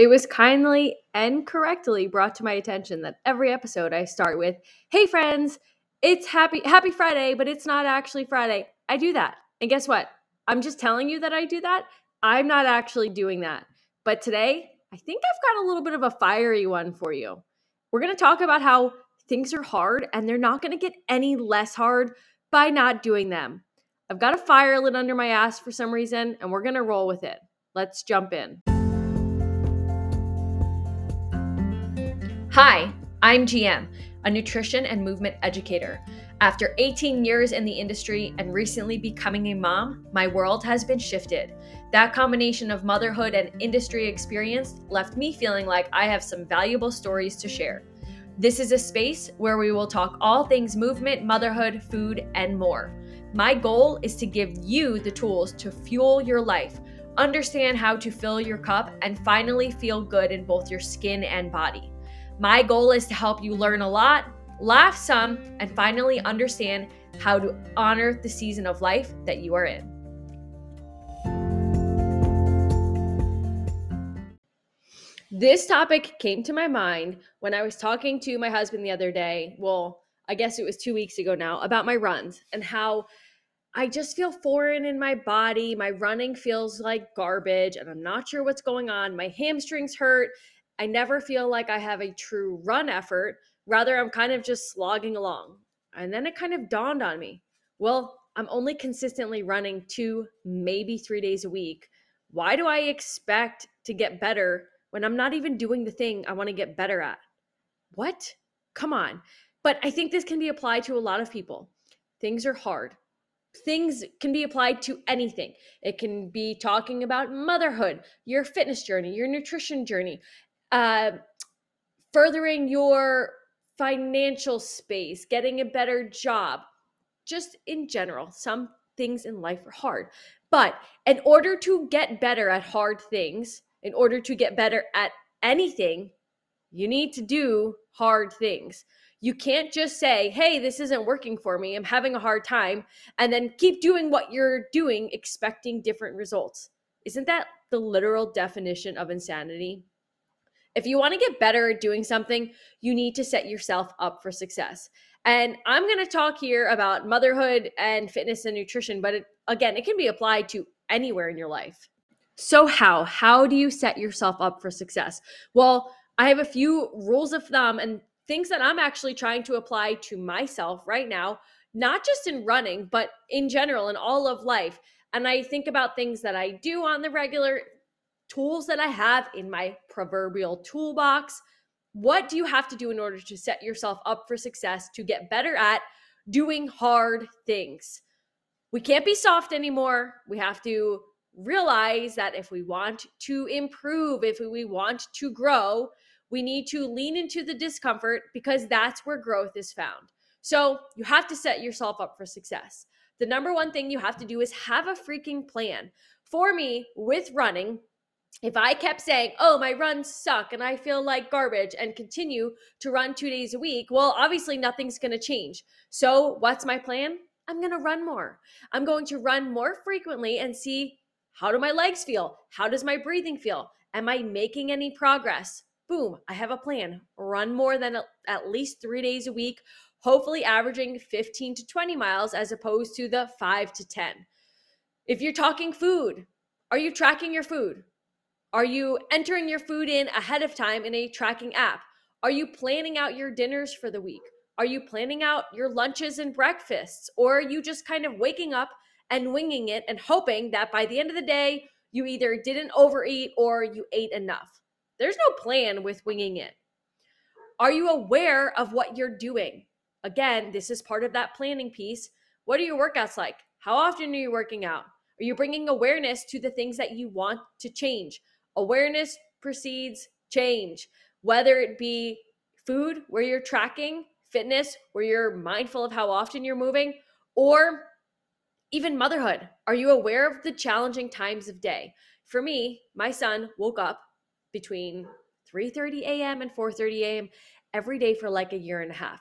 It was kindly and correctly brought to my attention that every episode I start with, "Hey friends, it's happy happy Friday, but it's not actually Friday." I do that. And guess what? I'm just telling you that I do that. I'm not actually doing that. But today, I think I've got a little bit of a fiery one for you. We're going to talk about how things are hard and they're not going to get any less hard by not doing them. I've got a fire lit under my ass for some reason, and we're going to roll with it. Let's jump in. Hi, I'm GM, a nutrition and movement educator. After 18 years in the industry and recently becoming a mom, my world has been shifted. That combination of motherhood and industry experience left me feeling like I have some valuable stories to share. This is a space where we will talk all things movement, motherhood, food, and more. My goal is to give you the tools to fuel your life, understand how to fill your cup, and finally feel good in both your skin and body. My goal is to help you learn a lot, laugh some, and finally understand how to honor the season of life that you are in. This topic came to my mind when I was talking to my husband the other day. Well, I guess it was two weeks ago now, about my runs and how I just feel foreign in my body. My running feels like garbage, and I'm not sure what's going on. My hamstrings hurt, I never feel like I have a true run effort. Rather, I'm kind of just slogging along. And then it kind of dawned on me well, I'm only consistently running two, maybe three days a week. Why do I expect to get better when I'm not even doing the thing I want to get better at? What? Come on. But I think this can be applied to a lot of people. Things are hard. Things can be applied to anything. It can be talking about motherhood, your fitness journey, your nutrition journey, uh, furthering your financial space, getting a better job, just in general. Some things in life are hard. But in order to get better at hard things, in order to get better at anything, you need to do hard things. You can't just say, hey, this isn't working for me. I'm having a hard time. And then keep doing what you're doing, expecting different results. Isn't that the literal definition of insanity? If you want to get better at doing something, you need to set yourself up for success. And I'm going to talk here about motherhood and fitness and nutrition, but it, again, it can be applied to anywhere in your life. So, how? How do you set yourself up for success? Well, I have a few rules of thumb and things that I'm actually trying to apply to myself right now, not just in running, but in general in all of life. And I think about things that I do on the regular, tools that I have in my proverbial toolbox. What do you have to do in order to set yourself up for success to get better at doing hard things? We can't be soft anymore. We have to realize that if we want to improve, if we want to grow, we need to lean into the discomfort because that's where growth is found. So you have to set yourself up for success. The number one thing you have to do is have a freaking plan. For me, with running, if I kept saying, oh, my runs suck and I feel like garbage and continue to run two days a week, well, obviously nothing's going to change. So, what's my plan? I'm going to run more. I'm going to run more frequently and see how do my legs feel? How does my breathing feel? Am I making any progress? Boom, I have a plan. Run more than at least three days a week, hopefully averaging 15 to 20 miles as opposed to the five to 10. If you're talking food, are you tracking your food? Are you entering your food in ahead of time in a tracking app? Are you planning out your dinners for the week? Are you planning out your lunches and breakfasts? Or are you just kind of waking up and winging it and hoping that by the end of the day, you either didn't overeat or you ate enough? There's no plan with winging it. Are you aware of what you're doing? Again, this is part of that planning piece. What are your workouts like? How often are you working out? Are you bringing awareness to the things that you want to change? Awareness precedes change, whether it be food, where you're tracking, fitness, where you're mindful of how often you're moving, or even motherhood. Are you aware of the challenging times of day? For me, my son woke up between 3:30 a.m. and 4:30 a.m. every day for like a year and a half.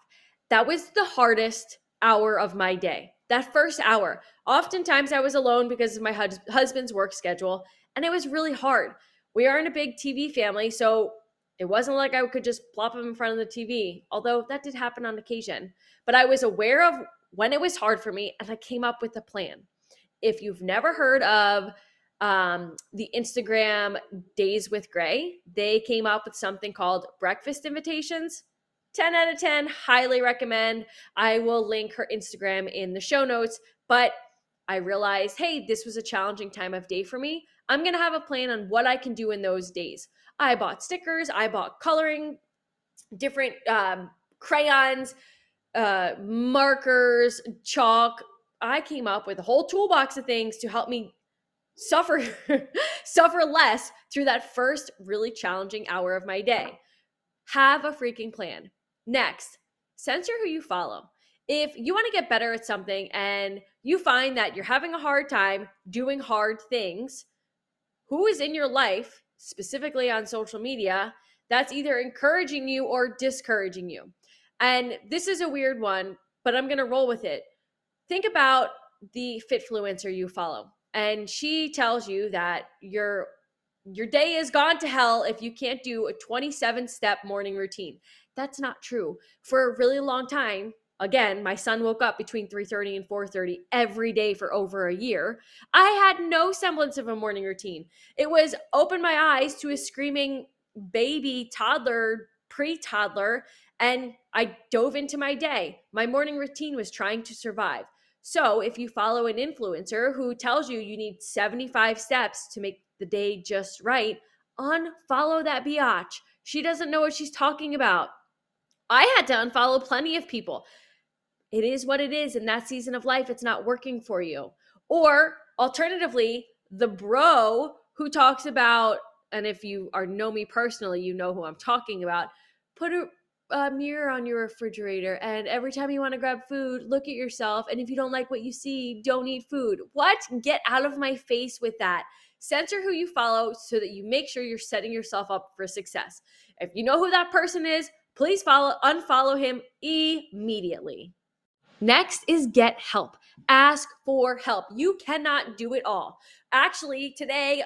That was the hardest hour of my day. That first hour. Oftentimes I was alone because of my husband's work schedule and it was really hard. We aren't a big TV family, so it wasn't like I could just plop them in front of the TV, although that did happen on occasion. But I was aware of when it was hard for me and I came up with a plan. If you've never heard of um, the Instagram Days with Gray, they came up with something called breakfast invitations. 10 out of 10, highly recommend. I will link her Instagram in the show notes. But I realized, hey, this was a challenging time of day for me. I'm going to have a plan on what I can do in those days. I bought stickers, I bought coloring, different um, crayons, uh, markers, chalk. I came up with a whole toolbox of things to help me suffer suffer less through that first really challenging hour of my day. Have a freaking plan. Next, censor who you follow. If you want to get better at something and you find that you're having a hard time doing hard things, who is in your life, specifically on social media, that's either encouraging you or discouraging you? And this is a weird one, but I'm going to roll with it. Think about the fitfluencer you follow. And she tells you that your your day is gone to hell if you can't do a 27 step morning routine. That's not true. For a really long time, again, my son woke up between 3:30 and 4:30 every day for over a year. I had no semblance of a morning routine. It was open my eyes to a screaming baby, toddler, pre-toddler, and I dove into my day. My morning routine was trying to survive. So, if you follow an influencer who tells you you need 75 steps to make the day just right, unfollow that biatch. She doesn't know what she's talking about. I had to unfollow plenty of people. It is what it is in that season of life. It's not working for you. Or alternatively, the bro who talks about, and if you are know me personally, you know who I'm talking about. Put a, a mirror on your refrigerator, and every time you want to grab food, look at yourself. And if you don't like what you see, don't eat food. What? Get out of my face with that. Censor who you follow so that you make sure you're setting yourself up for success. If you know who that person is, please follow unfollow him immediately. Next is get help. Ask for help. You cannot do it all. Actually, today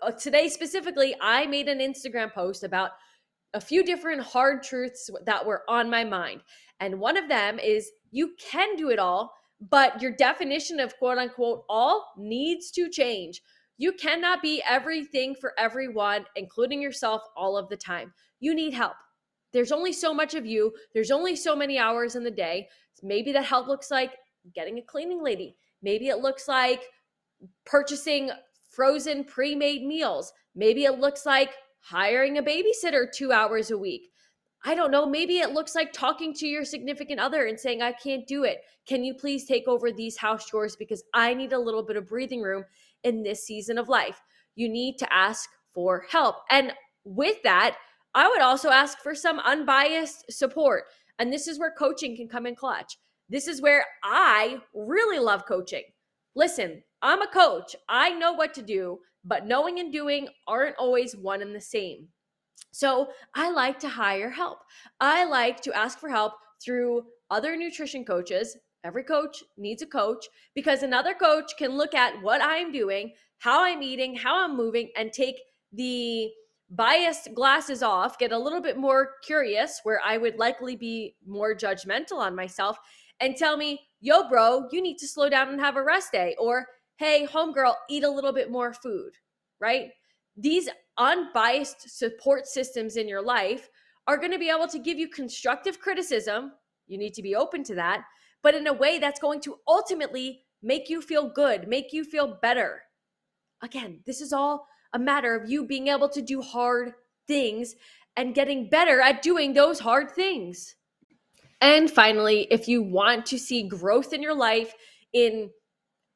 uh, today specifically, I made an Instagram post about a few different hard truths that were on my mind. And one of them is you can do it all, but your definition of quote unquote all needs to change. You cannot be everything for everyone, including yourself, all of the time. You need help. There's only so much of you. There's only so many hours in the day. Maybe that help looks like getting a cleaning lady. Maybe it looks like purchasing frozen pre made meals. Maybe it looks like hiring a babysitter two hours a week. I don't know. Maybe it looks like talking to your significant other and saying, I can't do it. Can you please take over these house chores because I need a little bit of breathing room in this season of life? You need to ask for help. And with that, I would also ask for some unbiased support. And this is where coaching can come in clutch. This is where I really love coaching. Listen, I'm a coach. I know what to do, but knowing and doing aren't always one and the same. So I like to hire help. I like to ask for help through other nutrition coaches. Every coach needs a coach because another coach can look at what I'm doing, how I'm eating, how I'm moving, and take the biased glasses off, get a little bit more curious, where I would likely be more judgmental on myself, and tell me, yo, bro, you need to slow down and have a rest day. Or, hey, homegirl, eat a little bit more food, right? These unbiased support systems in your life are going to be able to give you constructive criticism. You need to be open to that, but in a way that's going to ultimately make you feel good, make you feel better. Again, this is all a matter of you being able to do hard things and getting better at doing those hard things. And finally, if you want to see growth in your life, in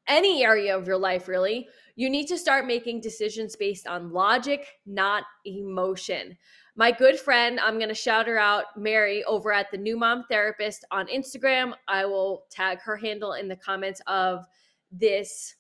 any area of your life, really, you need to start making decisions based on logic, not emotion. My good friend, I'm going to shout her out, Mary, over at the New Mom Therapist on Instagram. I will tag her handle in the comments of this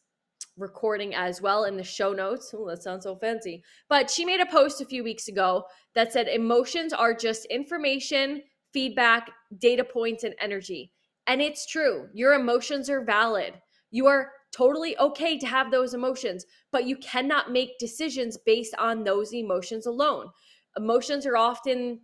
recording as well in the show notes. Oh, that sounds so fancy. But she made a post a few weeks ago that said emotions are just information, feedback, data points, and energy. And it's true. Your emotions are valid. You are totally okay to have those emotions, but you cannot make decisions based on those emotions alone. Emotions are often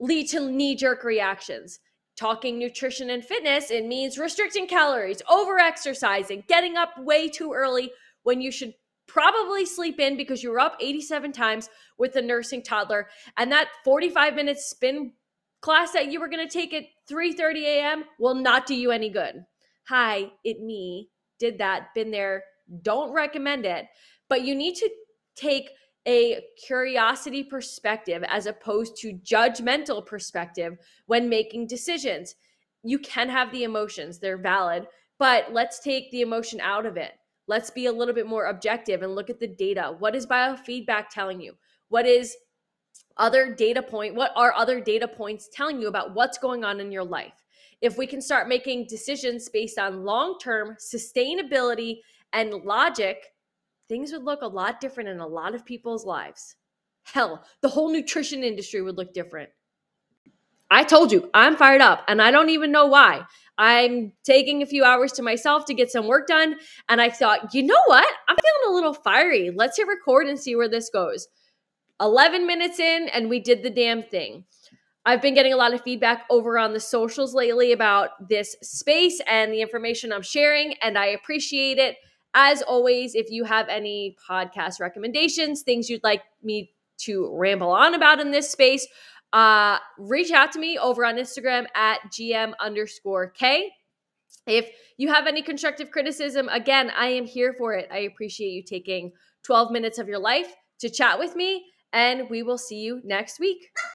lead to knee jerk reactions. Talking nutrition and fitness, it means restricting calories, over exercising, getting up way too early when you should probably sleep in because you were up 87 times with a nursing toddler and that 45 minute spin class that you were going to take at 3:30 a.m. will not do you any good. Hi, it me did that, been there, don't recommend it, but you need to take a curiosity perspective as opposed to judgmental perspective when making decisions. You can have the emotions, they're valid, but let's take the emotion out of it. Let's be a little bit more objective and look at the data. What is biofeedback telling you? What is other data point? What are other data points telling you about what's going on in your life? If we can start making decisions based on long-term sustainability and logic, things would look a lot different in a lot of people's lives. Hell, the whole nutrition industry would look different. I told you, I'm fired up and I don't even know why. I'm taking a few hours to myself to get some work done. And I thought, you know what? I'm feeling a little fiery. Let's hit record and see where this goes. 11 minutes in, and we did the damn thing. I've been getting a lot of feedback over on the socials lately about this space and the information I'm sharing, and I appreciate it. As always, if you have any podcast recommendations, things you'd like me to ramble on about in this space, uh, reach out to me over on Instagram at GM underscore K. If you have any constructive criticism, again, I am here for it. I appreciate you taking 12 minutes of your life to chat with me, and we will see you next week.